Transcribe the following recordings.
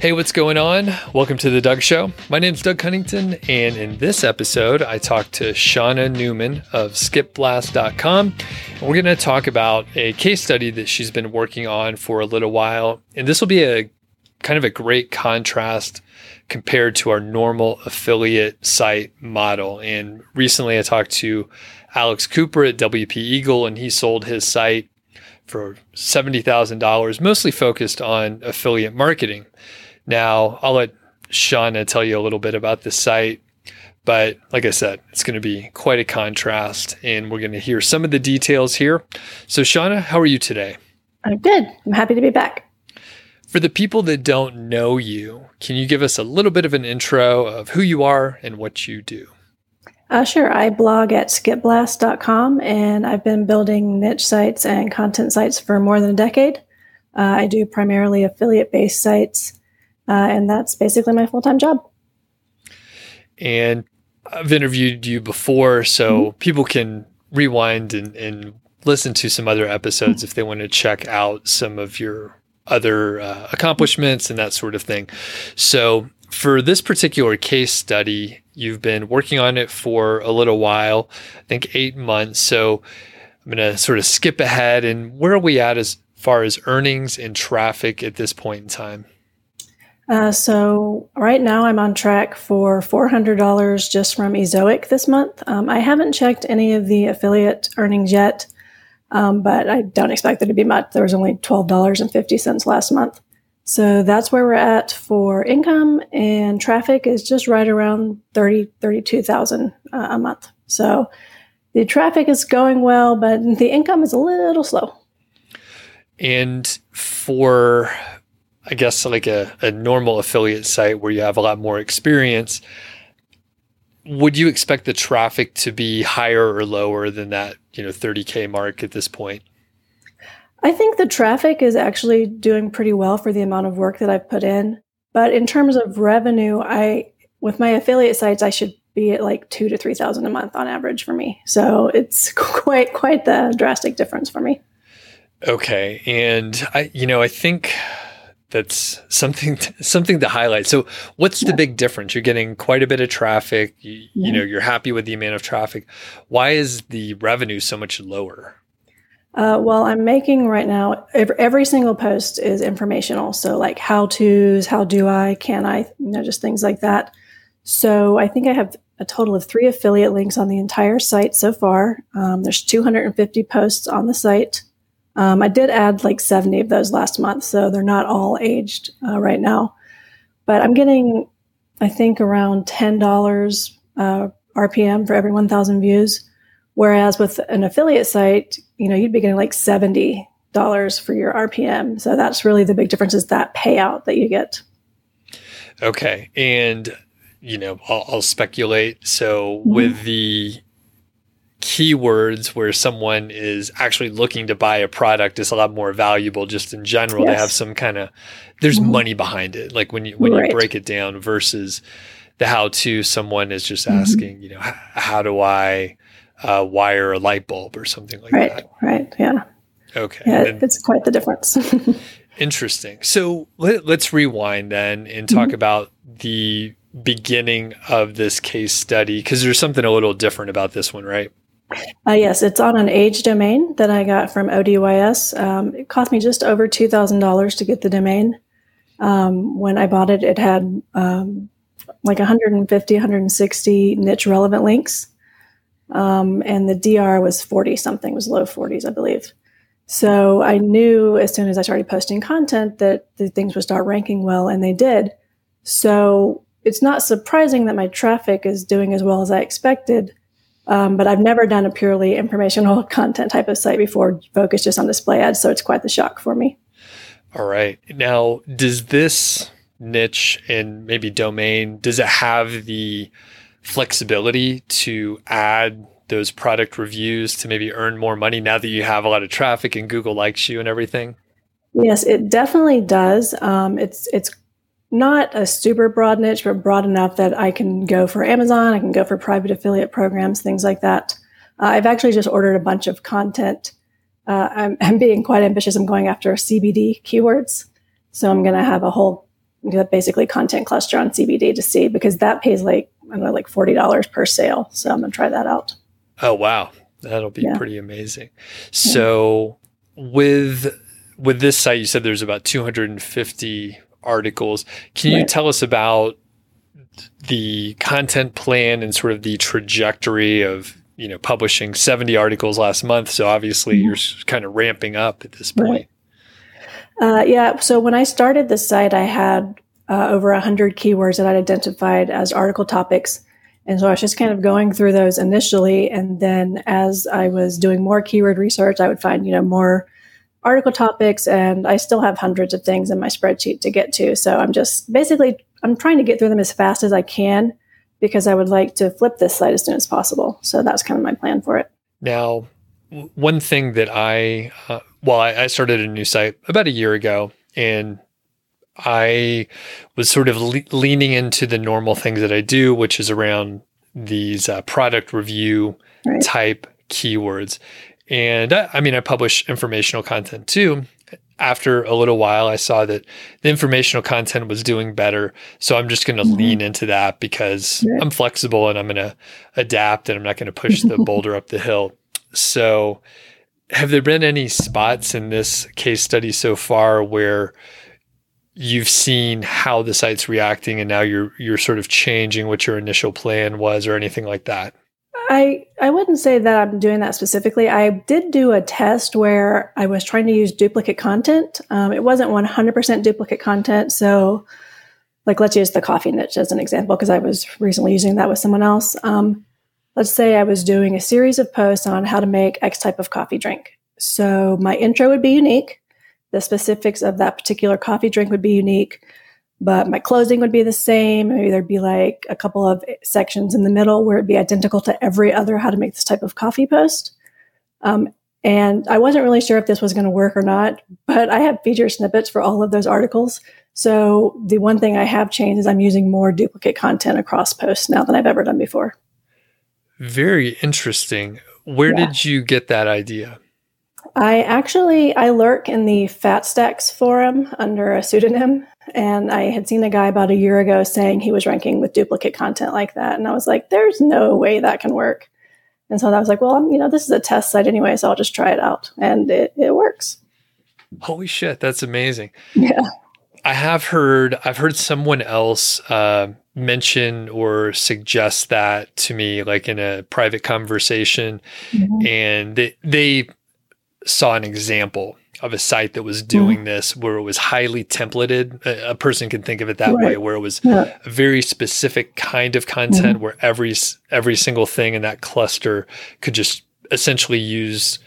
Hey, what's going on? Welcome to the Doug Show. My name's Doug Cunnington, and in this episode, I talked to Shauna Newman of skipblast.com. And we're going to talk about a case study that she's been working on for a little while. And this will be a kind of a great contrast compared to our normal affiliate site model. And recently, I talked to Alex Cooper at WP Eagle, and he sold his site for $70,000, mostly focused on affiliate marketing. Now, I'll let Shauna tell you a little bit about the site. But like I said, it's going to be quite a contrast, and we're going to hear some of the details here. So, Shauna, how are you today? I'm good. I'm happy to be back. For the people that don't know you, can you give us a little bit of an intro of who you are and what you do? Uh, sure. I blog at skipblast.com and I've been building niche sites and content sites for more than a decade. Uh, I do primarily affiliate based sites uh, and that's basically my full time job. And I've interviewed you before, so mm-hmm. people can rewind and, and, listen to some other episodes mm-hmm. if they want to check out some of your other uh, accomplishments and that sort of thing. So, for this particular case study, you've been working on it for a little while, I think eight months. So, I'm going to sort of skip ahead. And where are we at as far as earnings and traffic at this point in time? Uh, so right now I'm on track for $400 just from Ezoic this month. Um, I haven't checked any of the affiliate earnings yet, um, but I don't expect there to be much. There was only $12.50 last month. So that's where we're at for income and traffic is just right around 30, 32,000 uh, a month. So the traffic is going well, but the income is a little slow. And for I guess like a, a normal affiliate site where you have a lot more experience, would you expect the traffic to be higher or lower than that, you know, 30K mark at this point? I think the traffic is actually doing pretty well for the amount of work that I've put in. But in terms of revenue, I with my affiliate sites, I should be at like two to three thousand a month on average for me. So it's quite quite the drastic difference for me. Okay, and I, you know, I think that's something to, something to highlight. So, what's yeah. the big difference? You're getting quite a bit of traffic. You, yeah. you, know, you're happy with the amount of traffic. Why is the revenue so much lower? Uh, well, I'm making right now. Every, every, single post is informational. So, like how tos, how do I, can I, you know, just things like that. So, I think I have a total of three affiliate links on the entire site so far. Um, there's 250 posts on the site. Um, I did add like 70 of those last month, so they're not all aged uh, right now. But I'm getting, I think, around $10 uh, RPM for every 1,000 views. Whereas with an affiliate site, you know, you'd be getting like $70 for your RPM. So that's really the big difference is that payout that you get. Okay. And, you know, I'll, I'll speculate. So mm-hmm. with the keywords where someone is actually looking to buy a product is a lot more valuable just in general yes. they have some kind of there's mm-hmm. money behind it like when you when right. you break it down versus the how to someone is just mm-hmm. asking mm-hmm. you know how do i uh, wire a light bulb or something like right, that right yeah okay yeah and, it's quite the difference interesting so let, us rewind then and talk mm-hmm. about the beginning of this case study because there's something a little different about this one right uh, yes, it's on an age domain that I got from ODYS. Um, it cost me just over $2,000 to get the domain. Um, when I bought it, it had um, like 150, 160 niche relevant links. Um, and the DR was 40 something, was low 40s, I believe. So I knew as soon as I started posting content that the things would start ranking well, and they did. So it's not surprising that my traffic is doing as well as I expected um, but I've never done a purely informational content type of site before, focused just on display ads. So it's quite the shock for me. All right. Now, does this niche and maybe domain, does it have the flexibility to add those product reviews to maybe earn more money now that you have a lot of traffic and Google likes you and everything? Yes, it definitely does. Um, it's it's not a super broad niche, but broad enough that I can go for Amazon, I can go for private affiliate programs, things like that. Uh, I've actually just ordered a bunch of content. Uh, I'm, I'm, being quite ambitious. I'm going after CBD keywords. So I'm going to have a whole basically content cluster on CBD to see because that pays like I don't know like forty dollars per sale. So I'm gonna try that out. Oh wow, that'll be yeah. pretty amazing. So yeah. with with this site, you said there's about 250 articles. Can you tell us about the content plan and sort of the trajectory of you know publishing 70 articles last month? So obviously mm-hmm. you're kind of ramping up at this point. Right. Uh, yeah. So when I started the site, I had uh, over 100 keywords that I'd identified as article topics. And so I was just kind of going through those initially. And then as I was doing more keyword research, I would find, you know, more article topics. And I still have hundreds of things in my spreadsheet to get to. So I'm just basically, I'm trying to get through them as fast as I can because I would like to flip this site as soon as possible. So that's kind of my plan for it. Now, one thing that I, uh, well, I, I started a new site about a year ago and I was sort of le- leaning into the normal things that I do, which is around these uh, product review right. type keywords. And I, I mean, I publish informational content too. After a little while, I saw that the informational content was doing better. So I'm just going to mm-hmm. lean into that because yeah. I'm flexible and I'm going to adapt and I'm not going to push the boulder up the hill. So, have there been any spots in this case study so far where you've seen how the site's reacting and now you're you're sort of changing what your initial plan was or anything like that? I I wouldn't say that I'm doing that specifically. I did do a test where I was trying to use duplicate content. Um, it wasn't 100% duplicate content, so like let's use the coffee niche as an example because I was recently using that with someone else. Um, let's say I was doing a series of posts on how to make X type of coffee drink. So my intro would be unique the specifics of that particular coffee drink would be unique, but my closing would be the same. Maybe there'd be like a couple of sections in the middle where it'd be identical to every other how to make this type of coffee post. Um, and I wasn't really sure if this was going to work or not, but I have feature snippets for all of those articles. So the one thing I have changed is I'm using more duplicate content across posts now than I've ever done before. Very interesting. Where yeah. did you get that idea? I actually I lurk in the Fat Stacks forum under a pseudonym, and I had seen a guy about a year ago saying he was ranking with duplicate content like that, and I was like, "There's no way that can work." And so I was like, "Well, I'm, you know, this is a test site anyway, so I'll just try it out," and it, it works. Holy shit, that's amazing! Yeah, I have heard I've heard someone else uh, mention or suggest that to me, like in a private conversation, mm-hmm. and they they saw an example of a site that was doing mm. this where it was highly templated. A, a, person can think of it that right. way, where it was yeah. a very specific kind of content mm. where every every single thing in that cluster could just essentially use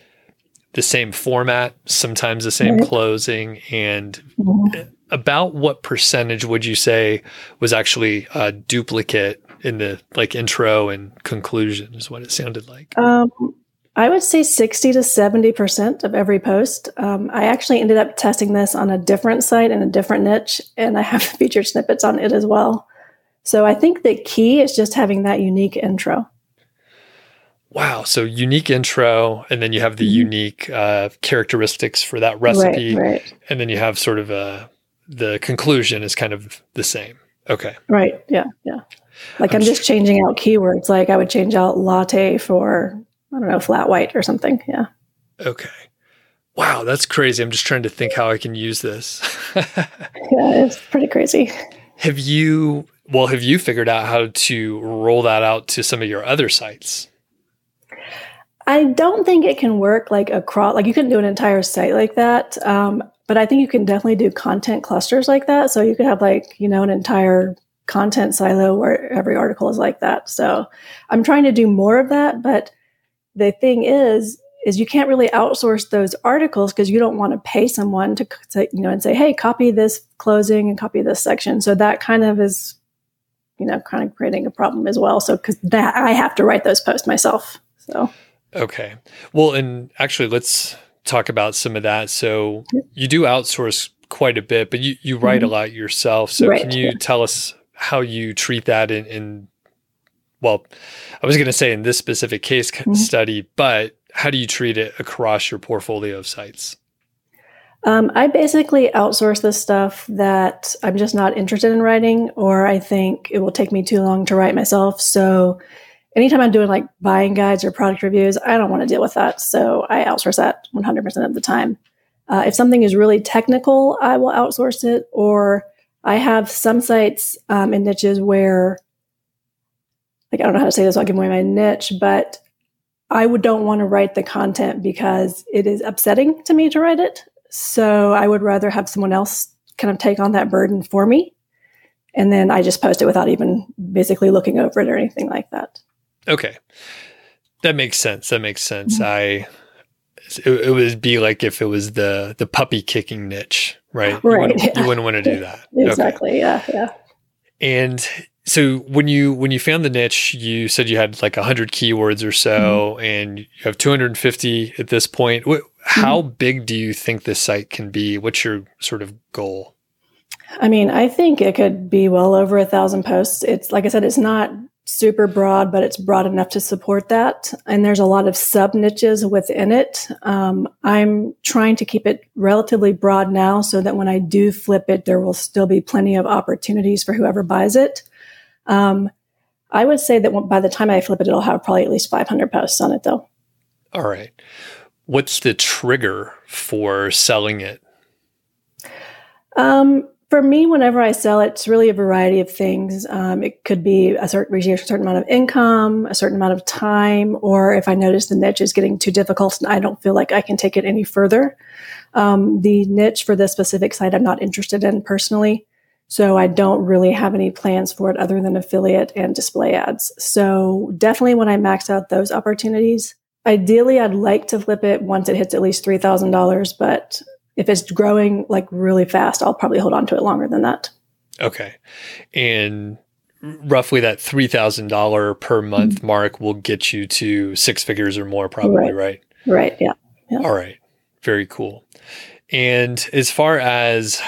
the same format, sometimes the same right. closing, and mm. about what percentage would you say was actually a duplicate in the like intro and conclusion? Is what it sounded like. Um, I would say 60 to 70% of every post. Um, I actually ended up testing this on a different site in a different niche, and I have featured snippets on it as well. So I think the key is just having that unique intro. Wow. So unique intro, and then you have the mm-hmm. unique uh, characteristics for that recipe. Right, right. And then you have sort of a, uh, the conclusion is kind of the same. Okay. Right. Yeah. Yeah. Like I'm, I'm just changing out keywords. Like I would change out latte for I don't know, flat white or something. Yeah. Okay. Wow, that's crazy. I'm just trying to think how I can use this. yeah, it's pretty crazy. Have you, well, have you figured out how to roll that out to some of your other sites? I don't think it can work like across, like you can do an entire site like that. Um, but I think you can definitely do content clusters like that. So you could have like, you know, an entire content silo where every article is like that. So I'm trying to do more of that, but the thing is is you can't really outsource those articles because you don't want to pay someone to, to, you know and say hey copy this closing and copy this section. So that kind of is you know kind of creating a problem as well. So because that i have to write those posts myself so. Okay. Well and actually let's talk about some of that. So you do outsource quite a bit but you, you write mm-hmm. a lot yourself. So right, can you yeah. tell us how you treat that in, in well, I was going to say in this specific case mm-hmm. study, but how do you treat it across your portfolio of sites? Um, I basically outsource the stuff that I'm just not interested in writing, or I think it will take me too long to write myself. So, anytime I'm doing like buying guides or product reviews, I don't want to deal with that. So, I outsource that 100% of the time. Uh, if something is really technical, I will outsource it, or I have some sites um, in niches where, like, I don't know how to say this, I'll give away my niche, but I would don't want to write the content because it is upsetting to me to write it. So I would rather have someone else kind of take on that burden for me. And then I just post it without even basically looking over it or anything like that. Okay. That makes sense. That makes sense. Mm-hmm. I it, it, would be like if it was the the puppy kicking niche, right? Right. You wouldn't, yeah. you wouldn't want to do that. exactly. Okay. Yeah. Yeah. And so when you when you found the niche, you said you had like 100 keywords or so mm-hmm. and you have 250 at this point. How mm-hmm. big do you think this site can be? What's your sort of goal? I mean, I think it could be well over a thousand posts. It's like I said, it's not super broad, but it's broad enough to support that. And there's a lot of sub niches within it. Um, I'm trying to keep it relatively broad now so that when I do flip it, there will still be plenty of opportunities for whoever buys it. Um, I would say that by the time I flip it, it'll have probably at least 500 posts on it, though. All right. What's the trigger for selling it? Um, for me, whenever I sell it, it's really a variety of things. Um, it could be a certain, a certain amount of income, a certain amount of time, or if I notice the niche is getting too difficult and I don't feel like I can take it any further. Um, the niche for this specific site, I'm not interested in personally. So I don't really have any plans for it other than affiliate and display ads. So definitely when I max out those opportunities, ideally I'd like to flip it once it hits at least $3,000, but if it's growing like really fast, I'll probably hold on to it longer than that. Okay. And roughly that $3,000 per month mm-hmm. mark will get you to six figures or more probably, right? Right. right yeah. yeah. All right. Very cool. And as far as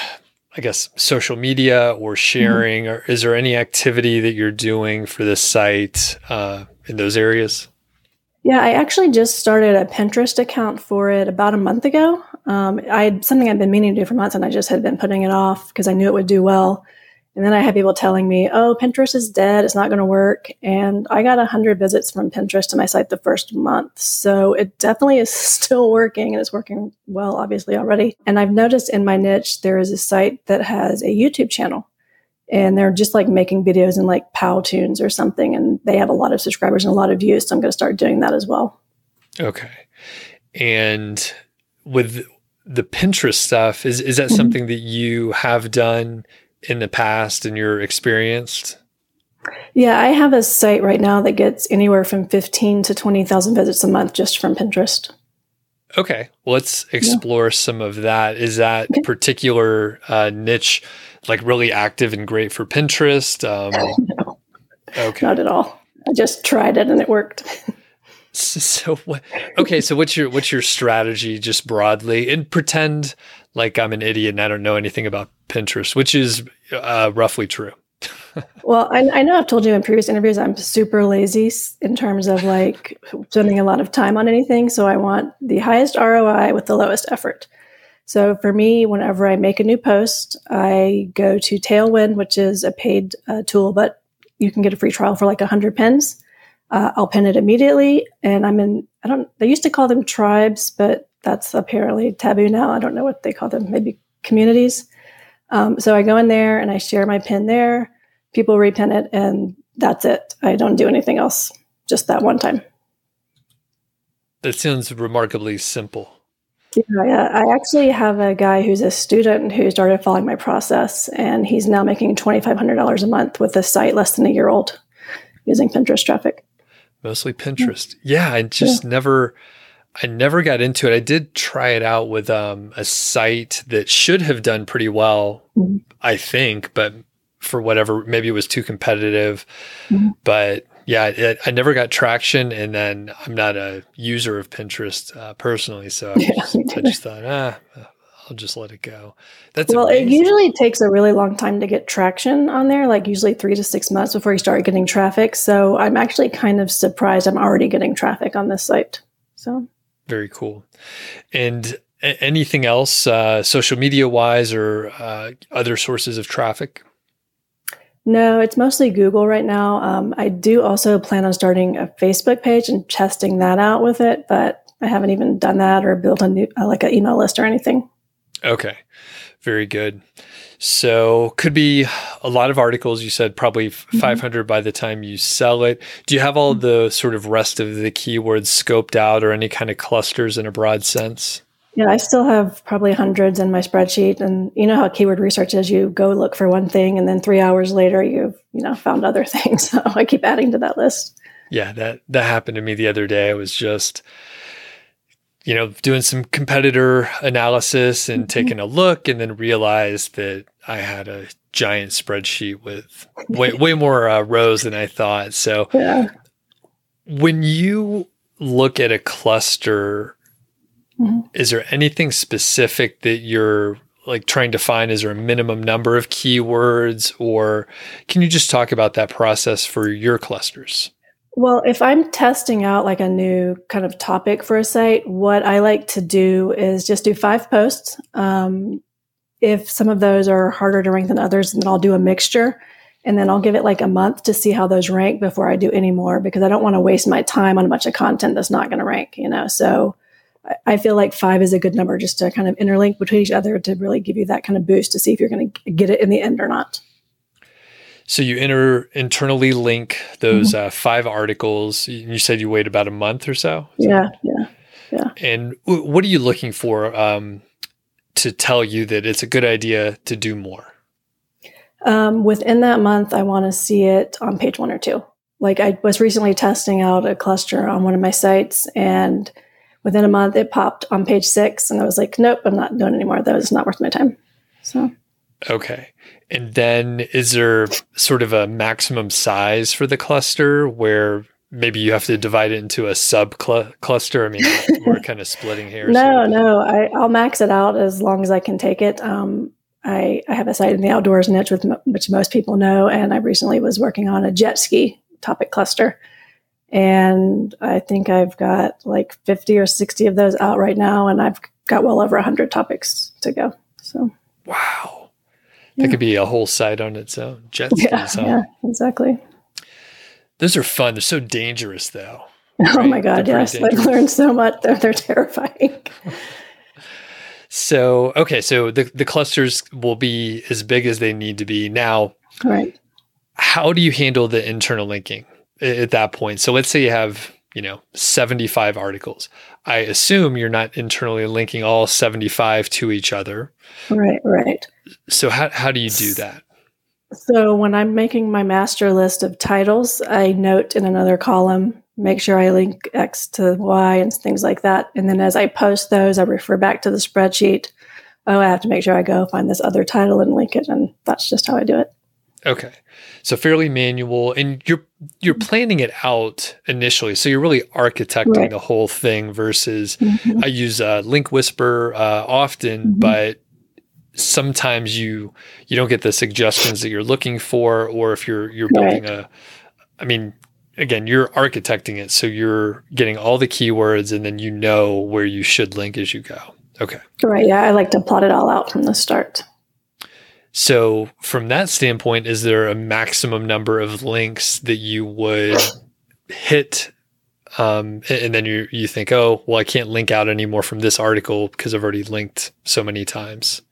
I guess social media or sharing, mm-hmm. or is there any activity that you're doing for this site uh, in those areas? Yeah, I actually just started a Pinterest account for it about a month ago. Um, I had something I'd been meaning to do for months, and I just had been putting it off because I knew it would do well. And then I had people telling me, oh, Pinterest is dead. It's not going to work. And I got 100 visits from Pinterest to my site the first month. So it definitely is still working and it's working well, obviously, already. And I've noticed in my niche, there is a site that has a YouTube channel and they're just like making videos in like Powtoons or something. And they have a lot of subscribers and a lot of views. So I'm going to start doing that as well. Okay. And with the Pinterest stuff, is, is that mm-hmm. something that you have done in the past and you're experienced? Yeah, I have a site right now that gets anywhere from 15 to 20,000 visits a month just from Pinterest. Okay, let's explore yeah. some of that. Is that okay. particular uh, niche like really active and great for Pinterest? Um, no, okay, not at all. I just tried it and it worked. so, what, okay, so what's your what's your strategy just broadly? And pretend like I'm an idiot and I don't know anything about Pinterest, which is uh, roughly true. well, I, I, know I've told you in previous interviews I'm super lazy in terms of like spending a lot of time on anything. So I want the highest ROI with the lowest effort. So for me, whenever I make a new post, I go to Tailwind, which is a paid uh, tool, but you can get a free trial for like 100 pins. Uh, I'll pin it immediately, and I'm in. I don't. They used to call them tribes, but that's apparently taboo now. I don't know what they call them. Maybe communities. Um, so I go in there and I share my pin there. People repin it, and that's it. I don't do anything else. Just that one time. That sounds remarkably simple. Yeah, yeah, I actually have a guy who's a student who started following my process, and he's now making twenty five hundred dollars a month with a site less than a year old using Pinterest traffic. Mostly Pinterest. Yeah, I just yeah. never I never got into it. I did try it out with um, a site that should have done pretty well, mm-hmm. I think, but for whatever, maybe it was too competitive. Mm-hmm. But yeah, it, I never got traction. And then I'm not a user of Pinterest uh, personally. So I, just, I just thought, ah, I'll just let it go. That's well, amazing. it usually takes a really long time to get traction on there, like usually three to six months before you start getting traffic. So I'm actually kind of surprised I'm already getting traffic on this site. So very cool. And anything else, uh, social media wise, or uh, other sources of traffic? No, it's mostly Google right now. Um, I do also plan on starting a Facebook page and testing that out with it, but I haven't even done that or built a new uh, like an email list or anything. Okay, very good. So could be a lot of articles. You said probably Mm-hmm. 500 by the time you sell it. Do you have all the sort of rest of the keywords scoped out, or any kind of clusters in a broad sense? Yeah, I still have probably hundreds in my spreadsheet, and you know how keyword research is. You go look for one thing, and then three hours later, you've you know found other things. So I keep adding to that list. Yeah, that that happened to me the other day. I was just you know doing some competitor analysis and taking a look and then realized that I had a giant spreadsheet with way way more uh, rows than I thought. So Yeah. when you look at a cluster Mhm. is there anything specific that you're like trying to find is there a minimum number of keywords or can you just talk about that process for your clusters Well, if I'm testing out like a new kind of topic for a site, what I like to do is just do five posts. Um, if some of those are harder to rank than others, then I'll do a mixture. And then I'll give it like a month to see how those rank before I do any more because I don't want to waste my time on a bunch of content that's not going to rank, you know? So I- I feel like five is a good number just to kind of interlink between each other to really give you that kind of boost to see if you're going to get it in the end or not. So you inter internally link those uh, five articles you you said you wait about a month or so Yeah. Yeah. Yeah. And w- what are you looking for um, to tell you that it's a good idea to do more Um, within that month, I want to see it on page one or two. Like I was recently testing out a cluster on one of my sites, and within a month, it popped on page six, and I was like, "Nope, I'm not doing anymore. That was not worth my time." So Okay. And then is there sort of a maximum size for the cluster where maybe you have to divide it into a sub cluster? I mean, we're kind of splitting hairs. no, no, I, I'll max it out as long as I can take it. Um, I, I have a site in the outdoors niche, with which most people know, and I recently was working on a jet ski topic cluster. And I think I've got like 50 or 60 of those out right now, and I've got well over 100 topics to go. So, Wow. Yeah. That could be a whole site on its own. Jet skis, yeah, huh? yeah, exactly. Those are fun. They're so dangerous, though. Oh my God, they're yes. I've learned so much. They're, they're terrifying. So, okay. So the, the clusters will be as big as they need to be. Now, right. how do you handle the internal linking at that point? So let's say you have, you know, 75 articles. I assume you're not internally linking all 75 to each other. Right, right. So how, how do you do that? So when I'm making my master list of titles, I note in another column, make sure I link X to Y and things like that. And then as I post those, I refer back to the spreadsheet. Oh, I have to make sure I go find this other title and link it. And that's just how I do it. Okay. So fairly manual and you're you're planning it out initially. So you're really architecting Right. the whole thing versus Mhm. I use uh, Link Whisper uh, often, Mhm. but sometimes you you don't get the suggestions that you're looking for, or if you're you're building a, I mean, again, you're architecting it, so you're getting all the keywords, and then you know where you should link as you go. Okay. Right. Yeah. I like to plot it all out from the start. So from that standpoint, is there a maximum number of links that you would hit? Um, and then you you think, oh, well, I can't link out anymore from this article because I've already linked so many times.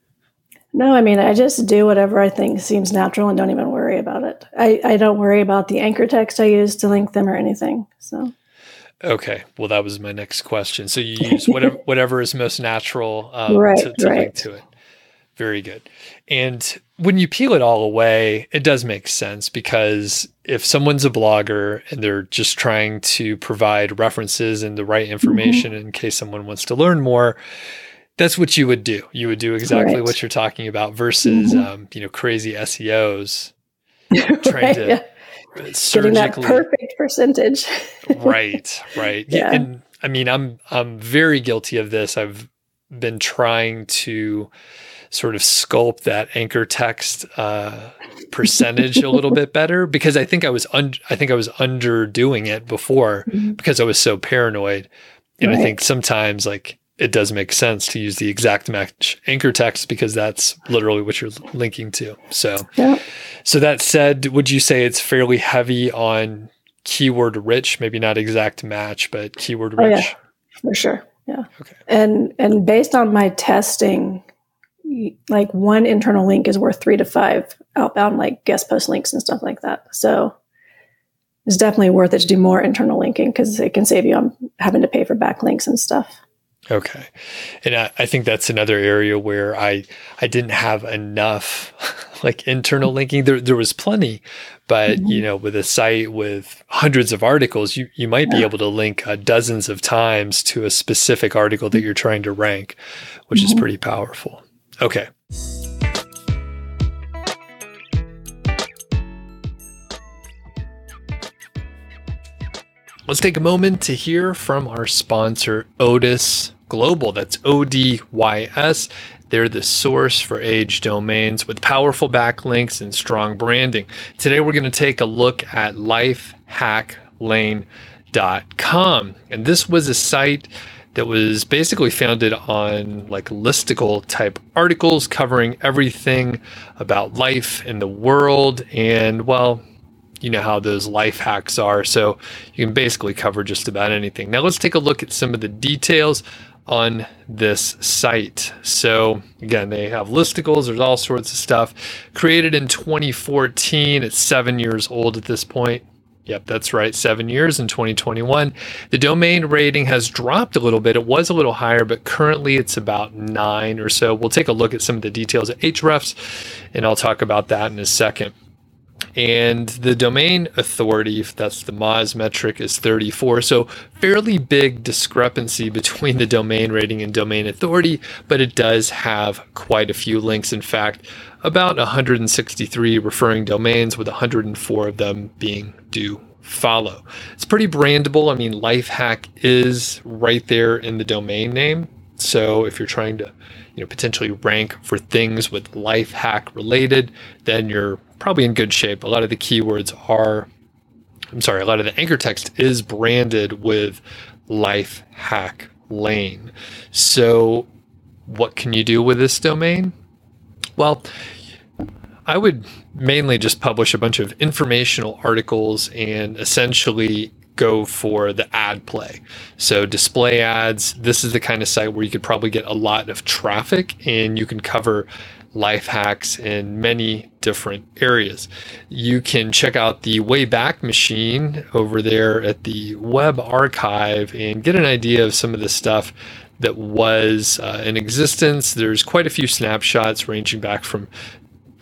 No, I mean, I just do whatever I think seems natural and don't even worry about it. I, I don't worry about the anchor text I use to link them or anything. So, Okay, well, that was my next question. So you use whatever whatever is most natural um, Right, to, to link to it. Very good. And when you peel it all away, it does make sense because if someone's a blogger and they're just trying to provide references and the right Mm-hmm. information in case someone wants to learn more, that's what you would do. You would do exactly Right. what you're talking about versus, Mhm. um, you know, crazy SEOs trying right, to yeah. getting that perfect percentage. right right Yeah. and i mean i'm i'm very guilty of this i've been trying to sort of sculpt that anchor text uh, percentage a little bit better because i think i was un- i think i was underdoing it before Mhm. because i was so paranoid and i think sometimes like it does make sense to use the exact match anchor text because that's literally what you're linking to. So, yeah. so that said, would you say it's fairly heavy on keyword rich? Maybe not exact match, but keyword rich. Oh, yeah, for sure. Yeah. Okay. And and based on my testing, like one internal link is worth three to five outbound like guest post links and stuff like that. So it's definitely worth it to do more internal linking because it can save you on having to pay for backlinks and stuff. Okay. And I, I, think that's another area where I I didn't have enough like internal linking. There there was plenty, but mm-hmm. you know, with a site with hundreds of articles, you, you might yeah. be able to link uh, dozens of times to a specific article that you're trying to rank, which mm-hmm. is pretty powerful. Okay. Let's take a moment to hear from our sponsor, Odys Global. That's O D Y S. They're the source for age domains with powerful backlinks and strong branding. Today, we're going to take a look at lifehacklane.com. And this was a site that was basically founded on like listicle type articles covering everything about life in the world and, well, you know how those life hacks are. So you can basically cover just about anything. Now let's take a look at some of the details on this site. So again, they have listicles, there's all sorts of stuff. Created in 2014, it's seven years old at this point. Yep, that's right. Seven years in 2021. The domain rating has dropped a little bit. It was a little higher, but currently it's about nine or so. We'll take a look at some of the details at Ahrefs, and I'll talk about that in a second. And the domain authority, if that's the Moz metric, is 34. So fairly big discrepancy between the domain rating and domain authority, but it does have quite a few links. In fact, about 163 referring domains, with 104 of them being do follow. It's pretty brandable. I mean, Lifehack is right there in the domain name. So if you're trying to, you know, potentially rank for things with life hack related, then you're probably in good shape. A lot of the keywords are, I'm sorry, a lot of the anchor text is branded with life hack lane. So, what can you do with this domain? Well, I would mainly just publish a bunch of informational articles and essentially go for the ad play. So, display ads, this is the kind of site where you could probably get a lot of traffic and you can cover life hacks in many different areas. You can check out the Wayback Machine over there at the web archive and get an idea of some of the stuff that was uh, in existence. There's quite a few snapshots ranging back from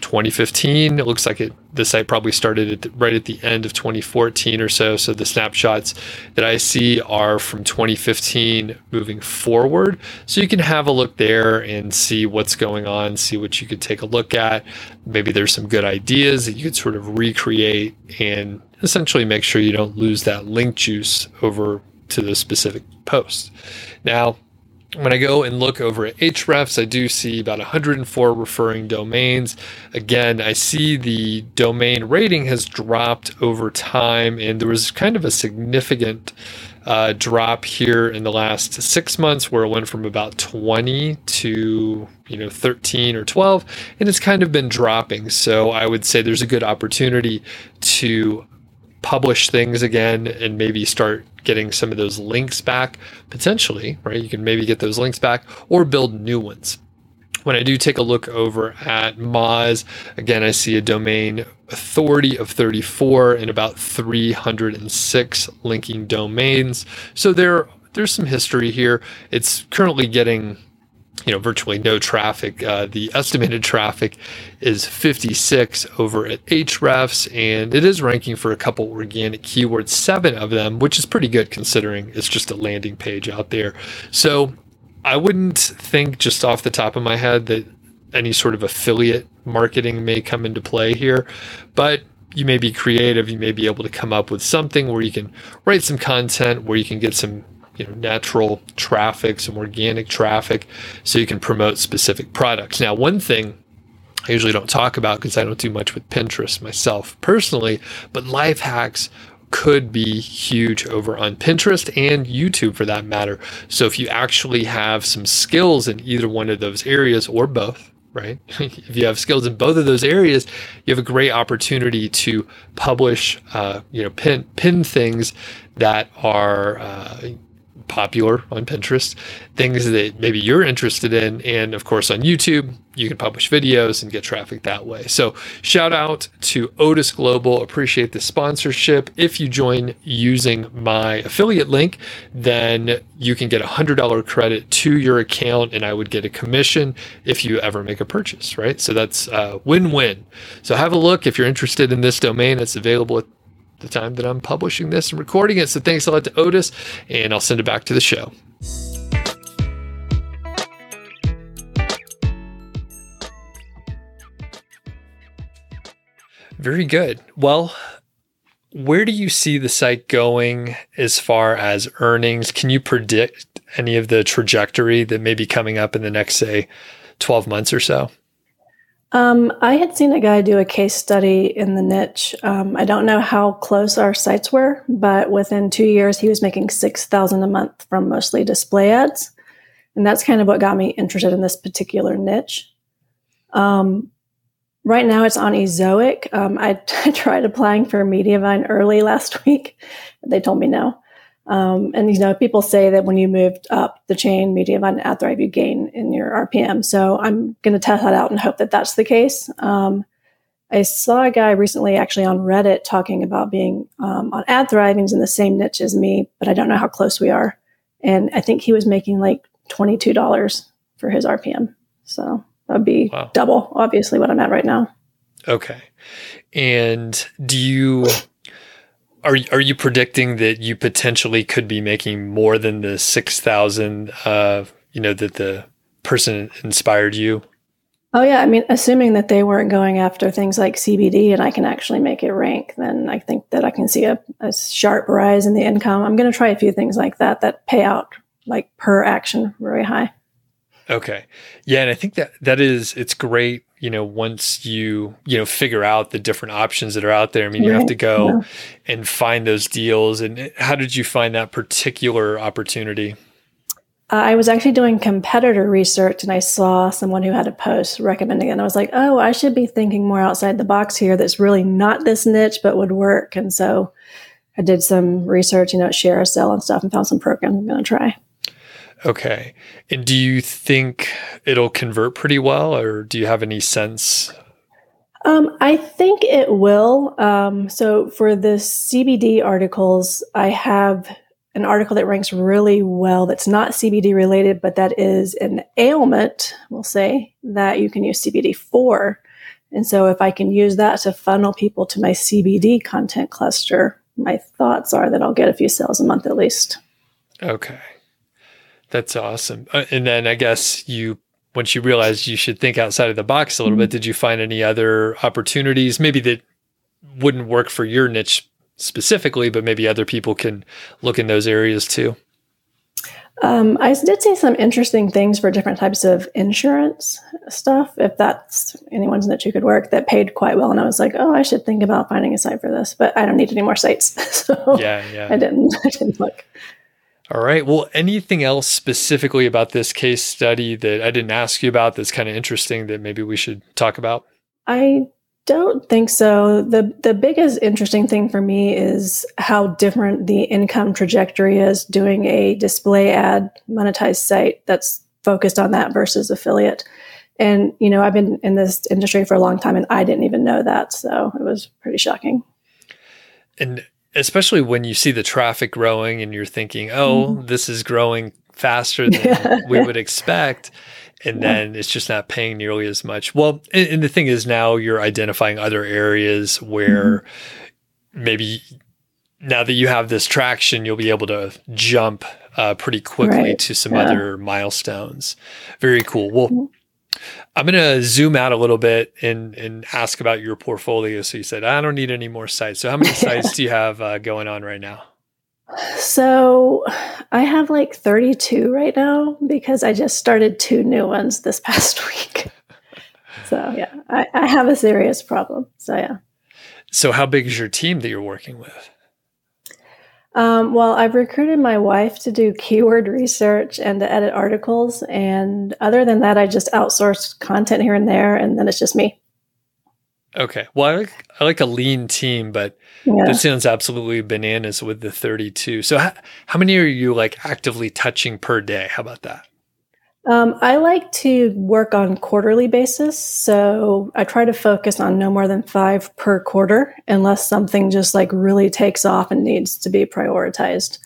2015. It looks like it the site probably started at the, right at the end of 2014 or so. So the snapshots that I see are from 2015 moving forward. So you can have a look there and see what's going on, see what you could take a look at. Maybe there's some good ideas that you could sort of recreate and essentially make sure you don't lose that link juice over to the specific post. Now, when I go and look over at Ahrefs, I do see about 104 referring domains. Again, I see the domain rating has dropped over time, and there was kind of a significant uh, drop here in the last six months, where it went from about 20 to you know 13 or 12, and it's kind of been dropping. So I would say there's a good opportunity to publish things again and maybe start getting some of those links back potentially, right? You can maybe get those links back or build new ones. When I do take a look over at Moz, again, I see a domain authority of 34 and about 306 linking domains. So there, there's some history here. It's currently getting you know virtually no traffic. Uh, the estimated traffic is 56 over at Ahrefs, and it is ranking for a couple organic keywords, seven of them, which is pretty good considering it's just a landing page out there. So I wouldn't think just off the top of my head that any sort of affiliate marketing may come into play here, but you may be creative. You may be able to come up with something where you can write some content, where you can get some you know natural traffic, some organic traffic, so you can promote specific products. Now, one thing I usually don't talk about because I don't do much with Pinterest myself personally, but life hacks could be huge over on Pinterest and YouTube for that matter. So if you actually have some skills in either one of those areas or both, right? if you have skills in both of those areas, you have a great opportunity to publish, uh, you know, pin pin things that are uh, popular on Pinterest, things that maybe you're interested in. And of course, on YouTube, you can publish videos and get traffic that way. So, shout out to Odys Global. Appreciate the sponsorship. If you join using my affiliate link, then you can get a $100 credit to your account, and I would get a commission if you ever make a purchase, right? So, that's uh, a win win. So, have a look if you're interested in this domain. It's available at the time that I'm publishing this and recording it. So thanks a lot to Odys, and I'll send it back to the show. Very good. Well, where do you see the site going as far as earnings? Can you predict any of the trajectory that may be coming up in the next, say, 12 months or so? Um, I had seen a guy do a case study in the niche. Um, I don't know how close our sites were, but within two years, he was making six thousand a month from mostly display ads, and that's kind of what got me interested in this particular niche. Um, right now, it's on Ezoic. Um, I, I tried applying for Mediavine early last week. They told me no. Um, and you know, people say that when you moved up the chain, Mediavine and thrive, you gain in your RPM. So I'm going to test that out and hope that that's the case. Um, I saw a guy recently actually on Reddit talking about being um, on AdThrive. He's in the same niche as me, but I don't know how close we are. And I think he was making like twenty two dollars for his RPM. So that'd be wow. double, obviously, what I'm at right now. Okay. And do you are are you predicting that you potentially could be making more than the six thousand? Uh, you know that the person inspired you. Oh yeah, I mean, assuming that they weren't going after things like CBD, and I can actually make it rank, then I think that I can see a, a sharp rise in the income. I'm going to try a few things like that that pay out like per action very high. Okay, yeah, and I think that that is it's great you know, once you, you know, figure out the different options that are out there, I mean, you have to go and find those deals. And how did you find that particular opportunity? Uh, I was actually doing competitor research and I saw someone who had a post recommending it. And I was like, oh, I should be thinking more outside the box here that's really not this niche, but would work. And so I did some research, you know, ShareASale and stuff and found some programs I'm going to try. Okay. And do you think it'll convert pretty well, or do you have any sense? Um, I think it will. Um, so for the CBD articles, I have an article that ranks really well that's not CBD related, but that is an ailment, we'll say, that you can use CBD for. And so if I can use that to funnel people to my CBD content cluster, my thoughts are that I'll get a few sales a month at least. Okay. That's awesome. Uh, and then I guess you, once you realized you should think outside of the box a little mm-hmm. bit, did you find any other opportunities, maybe that wouldn't work for your niche specifically, but maybe other people can look in those areas too? Um, I did see some interesting things for different types of insurance stuff, if that's anyone's that you could work, that paid quite well. And I was like, oh, I should think about finding a site for this, but I don't need any more sites. so yeah, yeah. I didn't, I didn't look. All right. Well, anything else specifically about this case study that I didn't ask you about that's kind of interesting that maybe we should talk about? I don't think so. The the biggest interesting thing for me is how different the income trajectory is doing a display ad monetized site that's focused on that versus affiliate. And you know, I've been in this industry for a long time and I didn't even know that, so it was pretty shocking. And especially when you see the traffic growing and you're thinking, oh, mm-hmm. this is growing faster than we would expect. And yeah. then it's just not paying nearly as much. Well, and, and, the thing is now you're identifying other areas where mm-hmm. maybe now that you have this traction, you'll be able to jump uh, pretty quickly right. to some yeah. other milestones. Very cool. Well, mm-hmm. I'm going to zoom out a little bit and, and ask about your portfolio. So you said, I don't need any more sites. So how many sites do you have uh, going on right now? So I have like 32 right now because I just started two new ones this past week. so yeah, I, I have a serious problem. So yeah. So how big is your team that you're working with? Um, well, I've recruited my wife to do keyword research and to edit articles. And other than that, I just outsource content here and there, and then it's just me. Okay. Well, I like, I like a lean team, but yeah. that sounds absolutely bananas with the 32. So, how, how many are you like actively touching per day? How about that? Um, I like to work on quarterly basis, so I try to focus on no more than five per quarter, unless something just like really takes off and needs to be prioritized.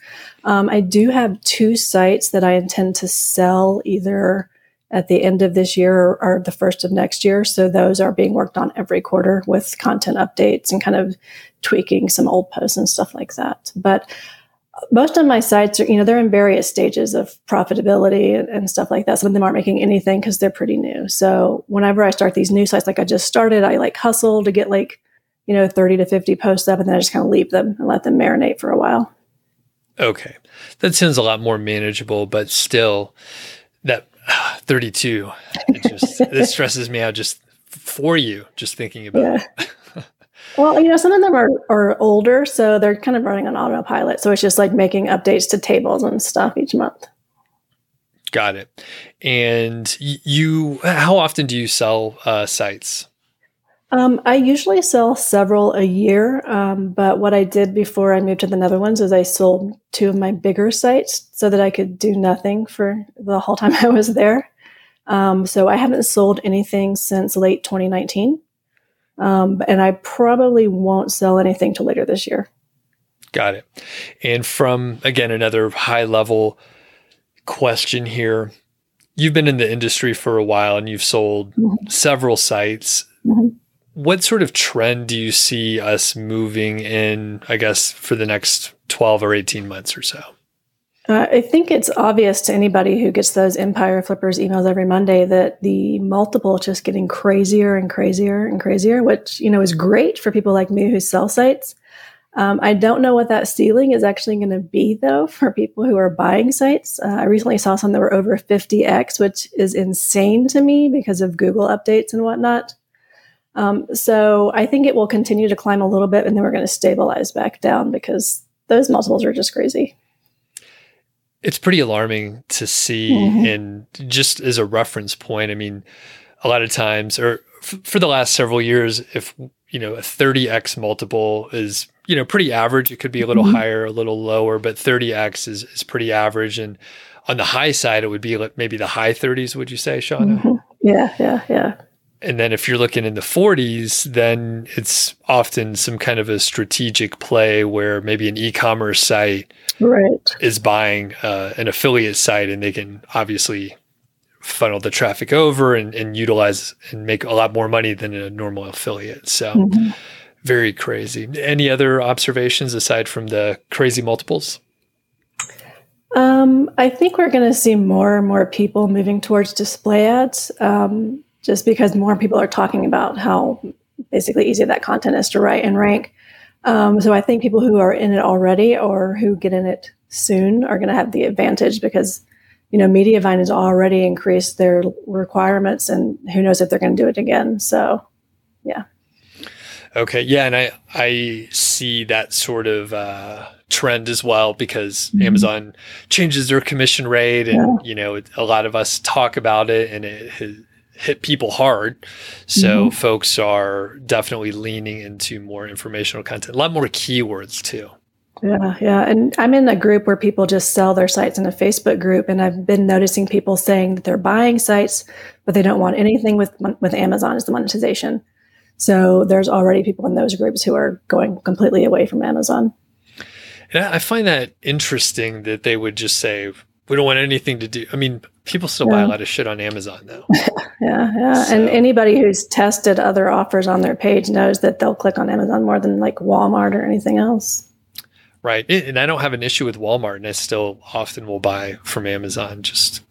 Um, I do have two sites that I intend to sell either at the end of this year or, or the first of next year. So those are being worked on every quarter with content updates and kind of tweaking some old posts and stuff like that. But most of my sites are, you know, they're in various stages of profitability and, and stuff like that. Some of them aren't making anything because they're pretty new. So whenever I start these new sites, like I just started, I like hustle to get like, you know, 30 to 50 posts up and then I just kind of leave them and let them marinate for a while. Okay. That sounds a lot more manageable, but still that uh, 32, it just, this stresses me out just for you, just thinking about yeah. it. Well, you know, some of them are, are older, so they're kind of running on autopilot. So it's just like making updates to tables and stuff each month. Got it. And you, how often do you sell uh, sites? Um, I usually sell several a year, um, but what I did before I moved to the Netherlands is I sold two of my bigger sites so that I could do nothing for the whole time I was there. Um, so I haven't sold anything since late 2019. Um, and I probably won't sell anything till later this year. Got it. And from, again, another high level question here. You've been in the industry for a while and you've sold mm-hmm. several sites. Mm-hmm. What sort of trend do you see us moving in, I guess, for the next 12 or 18 months or so? Uh, I think it's obvious to anybody who gets those Empire Flippers emails every Monday that the multiple is just getting crazier and crazier and crazier, which you know is great for people like me who sell sites. Um, I don't know what that ceiling is actually going to be though for people who are buying sites. Uh, I recently saw some that were over 50x, which is insane to me because of Google updates and whatnot. Um, so I think it will continue to climb a little bit, and then we're going to stabilize back down because those multiples are just crazy it's pretty alarming to see mm-hmm. and just as a reference point i mean a lot of times or f- for the last several years if you know a 30x multiple is you know pretty average it could be a little mm-hmm. higher a little lower but 30x is, is pretty average and on the high side it would be like maybe the high 30s would you say shawna mm-hmm. yeah yeah yeah and then if you're looking in the 40s, then it's often some kind of a strategic play where maybe an e-commerce site right. is buying uh, an affiliate site, and they can obviously funnel the traffic over and, and, utilize and make a lot more money than a normal affiliate. So mm-hmm. very crazy. Any other observations aside from the crazy multiples? Um, I think we're going to see more and more people moving towards display ads. Um, just because more people are talking about how basically easy that content is to write and rank. Um, so I think people who are in it already or who get in it soon are going to have the advantage because you know Mediavine has already increased their requirements, and who knows if they're going to do it again. So, yeah. Okay, yeah, and I I see that sort of uh, trend as well because mm-hmm. Amazon changes their commission rate, and yeah. you know a lot of us talk about it, and it has, hit people hard. So mm-hmm. folks are definitely leaning into more informational content, a lot more keywords too. Yeah, yeah. And I'm in a group where people just sell their sites in a Facebook group. And I've been noticing people saying that they're buying sites, but they don't want anything with, with Amazon as the monetization. So there's already people in those groups who are going completely away from Amazon. And I find that interesting that they would just say, we don't want anything to do. I mean, people still yeah. buy a lot of shit on Amazon though. yeah, yeah. So. And anybody who's tested other offers on their page knows that they'll click on Amazon more than like Walmart or anything else. Right. And I don't have an issue with Walmart and I still often will buy from Amazon just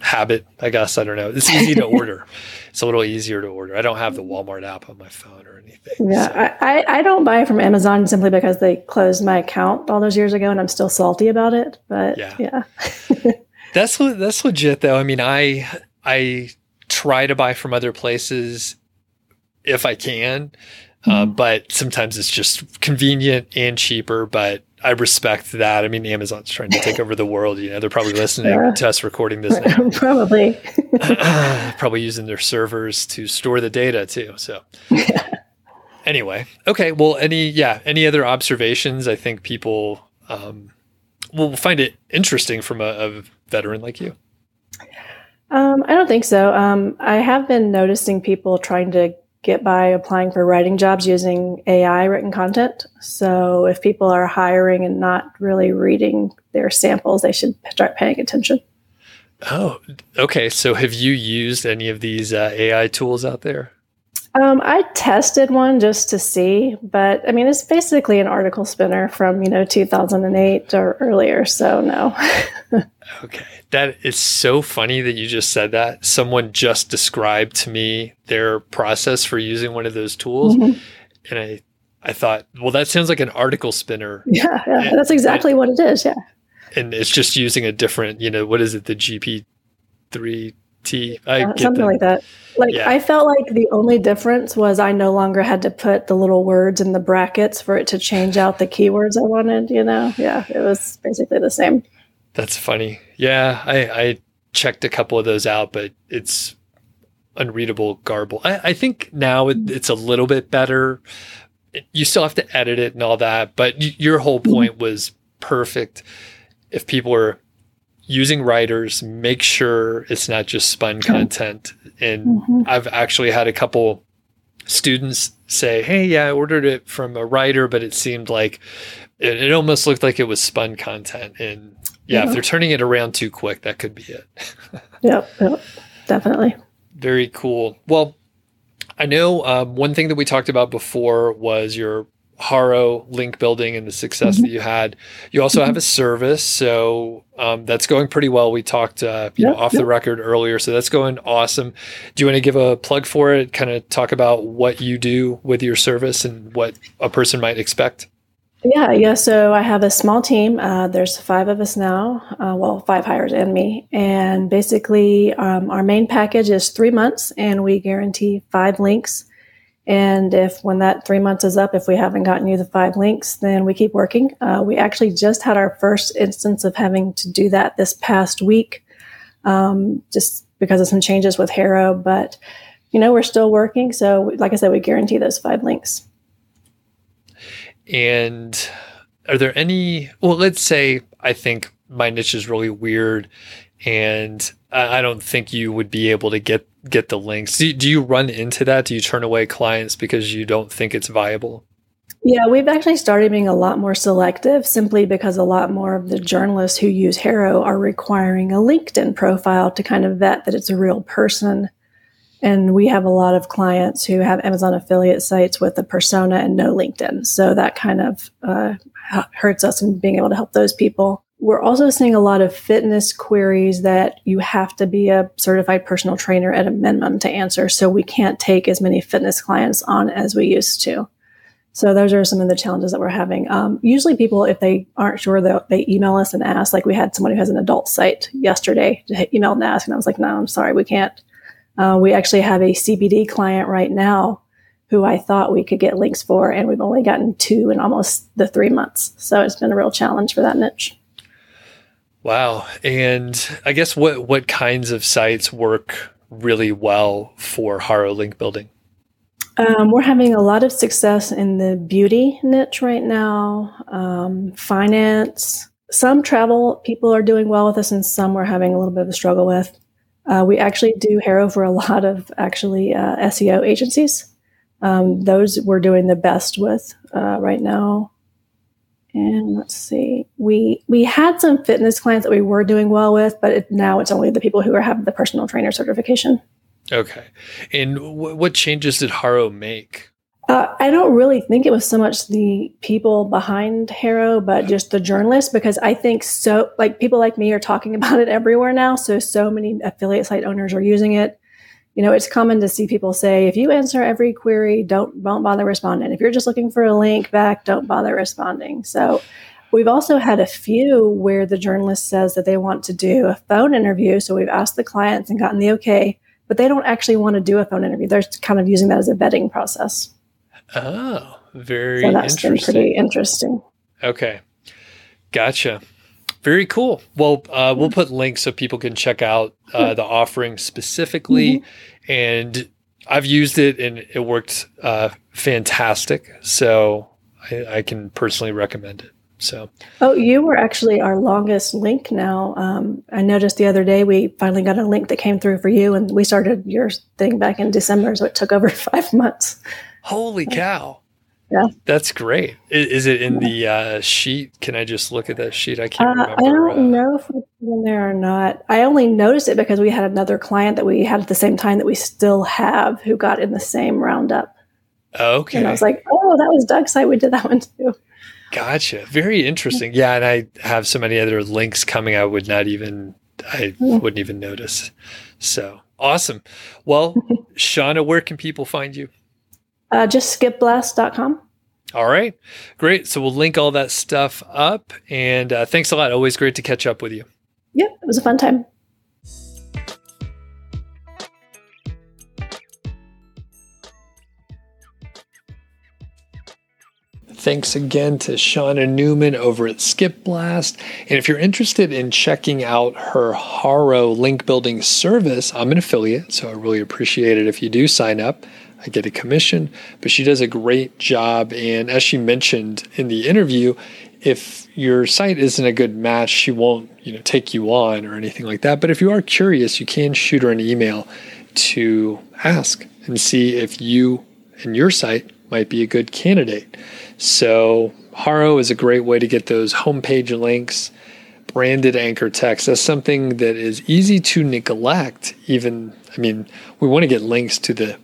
habit, I guess. I don't know. It's easy to order. It's a little easier to order. I don't have the Walmart app on my phone or anything. Yeah, so. I, I don't buy from Amazon simply because they closed my account all those years ago and I'm still salty about it. But yeah. yeah. that's that's legit though. I mean, I I try to buy from other places if I can. Uh, but sometimes it's just convenient and cheaper. But I respect that. I mean, Amazon's trying to take over the world. You know, they're probably listening yeah. to us recording this now. probably. probably using their servers to store the data too. So. Anyway, okay. Well, any yeah, any other observations? I think people um, will find it interesting from a, a veteran like you. Um, I don't think so. Um, I have been noticing people trying to get by applying for writing jobs using AI written content. So if people are hiring and not really reading their samples, they should start paying attention. Oh, okay. So have you used any of these uh, AI tools out there? Um, I tested one just to see, but I mean, it's basically an article spinner from you know 2008 or earlier. So no. okay, that is so funny that you just said that. Someone just described to me their process for using one of those tools, mm-hmm. and I, I thought, well, that sounds like an article spinner. Yeah, yeah and, that's exactly and, what it is. Yeah, and it's just using a different, you know, what is it, the GP three I uh, something like that. Like yeah. I felt like the only difference was I no longer had to put the little words in the brackets for it to change out the keywords I wanted. You know, yeah, it was basically the same. That's funny. Yeah, I, I checked a couple of those out, but it's unreadable garble. I, I think now it, it's a little bit better. You still have to edit it and all that, but y- your whole mm-hmm. point was perfect. If people were using writers, make sure it's not just spun content. And mm-hmm. I've actually had a couple students say, Hey, yeah, I ordered it from a writer, but it seemed like it, it almost looked like it was spun content. And yeah, if they're turning it around too quick, that could be it. yep, yep, definitely. Very cool. Well, I know um, one thing that we talked about before was your Haro link building and the success mm-hmm. that you had. You also mm-hmm. have a service, so um, that's going pretty well. We talked uh, you yep, know, off yep. the record earlier, so that's going awesome. Do you want to give a plug for it? Kind of talk about what you do with your service and what a person might expect. Yeah, yeah. So I have a small team. Uh, there's five of us now. Uh, well, five hires and me. And basically, um, our main package is three months, and we guarantee five links and if when that three months is up, if we haven't gotten you the five links, then we keep working. Uh, we actually just had our first instance of having to do that this past week, um, just because of some changes with Haro. But you know, we're still working. So, like I said, we guarantee those five links. And are there any? Well, let's say I think my niche is really weird, and I don't think you would be able to get get the links. Do, do you run into that? Do you turn away clients because you don't think it's viable? Yeah, we've actually started being a lot more selective simply because a lot more of the journalists who use Haro are requiring a LinkedIn profile to kind of vet that it's a real person. And we have a lot of clients who have Amazon affiliate sites with a persona and no LinkedIn. So that kind of uh, hurts us in being able to help those people. We're also seeing a lot of fitness queries that you have to be a certified personal trainer at a minimum to answer. So we can't take as many fitness clients on as we used to. So those are some of the challenges that we're having. Um, usually, people, if they aren't sure, they email us and ask. Like we had someone who has an adult site yesterday to email and ask, and I was like, "No, I'm sorry, we can't." Uh, we actually have a CBD client right now who I thought we could get links for, and we've only gotten two in almost the three months. So it's been a real challenge for that niche. Wow. And I guess what what kinds of sites work really well for Haro link building? Um, we're having a lot of success in the beauty niche right now, um, finance. Some travel people are doing well with us, and some we're having a little bit of a struggle with. Uh, we actually do Haro for a lot of actually uh, SEO agencies. Um, those we're doing the best with uh, right now. And let's see, we we had some fitness clients that we were doing well with, but it, now it's only the people who are having the personal trainer certification. Okay, and w- what changes did Haro make? Uh, I don't really think it was so much the people behind Haro, but just the journalists, because I think so, like people like me are talking about it everywhere now. So, so many affiliate site owners are using it you know, it's common to see people say, if you answer every query, don't don't bother responding. If you're just looking for a link back, don't bother responding. So we've also had a few where the journalist says that they want to do a phone interview. So we've asked the clients and gotten the okay, but they don't actually want to do a phone interview. They're kind of using that as a vetting process. Oh, very so that's been pretty interesting. Okay. Gotcha. Very cool. Well, uh, we'll put links so people can check out uh, the offering specifically. And I've used it and it worked uh, fantastic. So I, I can personally recommend it. So, Oh, you were actually our longest link now. Um, I noticed the other day we finally got a link that came through for you, and we started your thing back in December, so it took over five months. holy cow. Yeah. That's great. Is, it in the uh, sheet? Can I just look at that sheet? I can't Uh, remember. I don't uh, know if it's in there or not. I only noticed it because we had another client that we had at the same time that we still have who got in the same roundup. Okay. And I was like, oh, that was Doug's site. We did that one too. Gotcha. Very interesting. Yeah, and I have so many other links coming. I would not even. I wouldn't even notice. So awesome. Well, Shawna, where can people find you? Uh, just skipblast.com. All right, great. So we'll link all that stuff up. And uh, thanks a lot. Always great to catch up with you. Yep, it was a fun time. Thanks again to Shawna Newman over at Skip Blast. And if you're interested in checking out her Haro link building service, I'm an affiliate, so I really appreciate it if you do sign up. I get a commission, but she does a great job. And as she mentioned in the interview, if your site isn't a good match, she won't, you know, take you on or anything like that. But if you are curious, you can shoot her an email to ask and see if you and your site might be a good candidate. So Haro is a great way to get those homepage links, branded anchor text. That's something that is easy to neglect. Even, I mean, we want to get links to the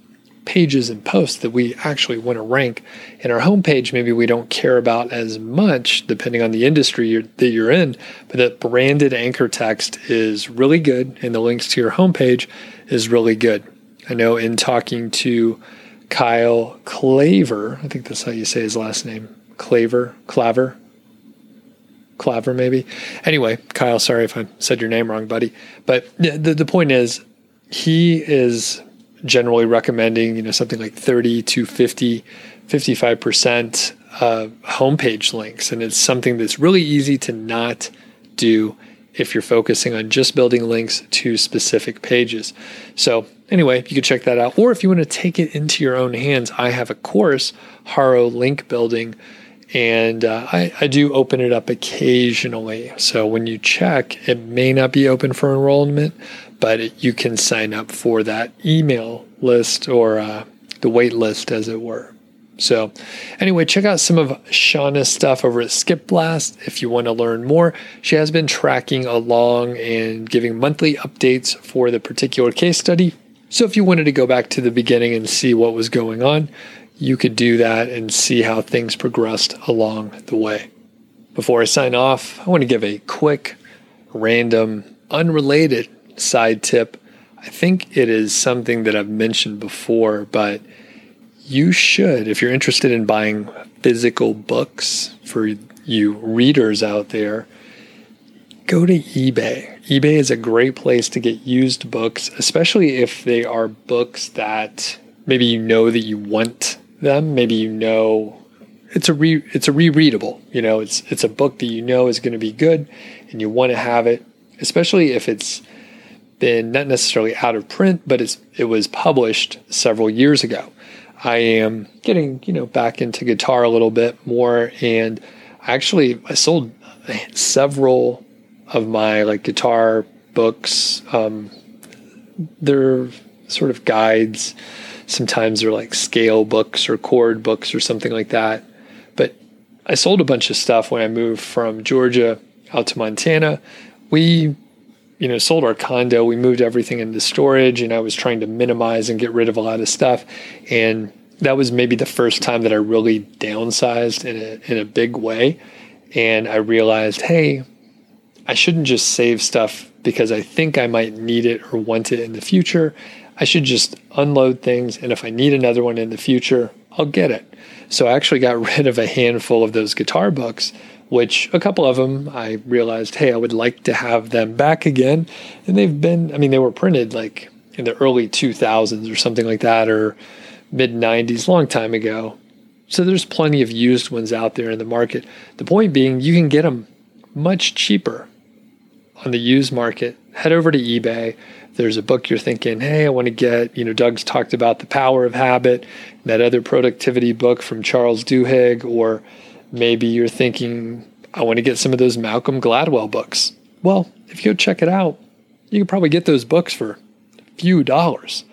pages and posts that we actually want to rank. In our homepage, maybe we don't care about as much, depending on the industry you're, that you're in. But that branded anchor text is really good, and the links to your homepage is really good. I know in talking to Kyle Claver, I think that's how you say his last name, Claver, Claver, Claver, maybe. Anyway, Kyle, sorry if I said your name wrong, buddy. But the, the point is, he is generally recommending, you know, something like 30 to 50, 55% uh, homepage links. And it's something that's really easy to not do if you're focusing on just building links to specific pages. So, anyway, you can check that out. Or if you want to take it into your own hands, I have a course, Haro Link Building, and uh, I, I do open it up occasionally. So, when you check, it may not be open for enrollment, but it, you can sign up for that email list or uh, the wait list, as it were. So, anyway, check out some of Shawna's stuff over at Skip Blast if you want to learn more. She has been tracking along and giving monthly updates for the particular case study. So, if you wanted to go back to the beginning and see what was going on, you could do that and see how things progressed along the way. Before I sign off, I want to give a quick, random, unrelated side tip. I think it is something that I've mentioned before, but you should, if you're interested in buying physical books for you readers out there, go to eBay. eBay is a great place to get used books, especially if they are books that maybe you know that you want them, maybe you know it's a re it's a rereadable, you know, it's it's a book that you know is going to be good and you want to have it, especially if it's been not necessarily out of print, but it's it was published several years ago. I am getting, you know, back into guitar a little bit more and actually I sold several of my like guitar books. Um, they're sort of guides. Sometimes they're like scale books or chord books or something like that. But I sold a bunch of stuff when I moved from Georgia out to Montana. We you know, sold our condo. We moved everything into storage, and I was trying to minimize and get rid of a lot of stuff. And that was maybe the first time that I really downsized in a in a big way. And I realized, hey, I shouldn't just save stuff because I think I might need it or want it in the future. I should just unload things, and if I need another one in the future, I'll get it. So I actually got rid of a handful of those guitar books which a couple of them I realized, hey, I would like to have them back again. And they've been, I mean, they were printed like in the early 2000s or something like that, or mid 90s, long time ago. So there's plenty of used ones out there in the market. The point being, you can get them much cheaper on the used market. Head over to eBay. There's a book you're thinking, hey, I want to get, you know, Doug's talked about The Power of Habit, that other productivity book from Charles Duhigg, or maybe you're thinking, I want to get some of those Malcolm Gladwell books. Well, if you go check it out, you can probably get those books for a few dollars.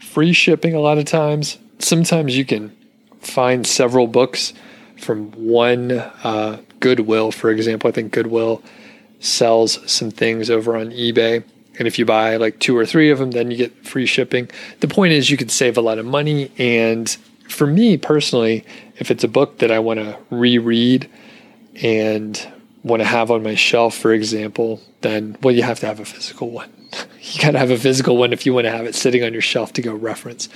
Free shipping a lot of times. Sometimes you can find several books from one uh, Goodwill, for example. I think Goodwill sells some things over on eBay. And if you buy like two or three of them, then you get free shipping. The point is, you could save a lot of money. And for me personally, if it's a book that I want to reread and want to have on my shelf, for example, then, well, you have to have a physical one. you got to have a physical one if you want to have it sitting on your shelf to go reference.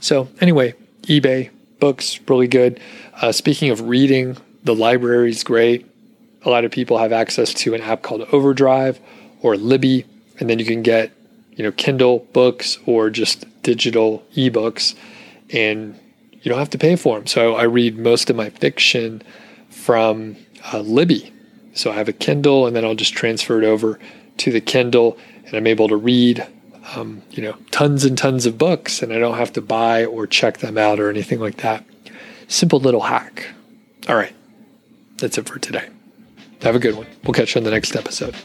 So, anyway, eBay, books, really good. Uh, speaking of reading, the library is great. A lot of people have access to an app called Overdrive or Libby, and then you can get, you know, Kindle books or just digital ebooks, and you don't have to pay for them. So I read most of my fiction from uh, Libby. So I have a Kindle, and then I'll just transfer it over to the Kindle, and I'm able to read, um, you know, tons and tons of books, and I don't have to buy or check them out or anything like that. Simple little hack. All right, that's it for today. Have a good one. We'll catch you on the next episode.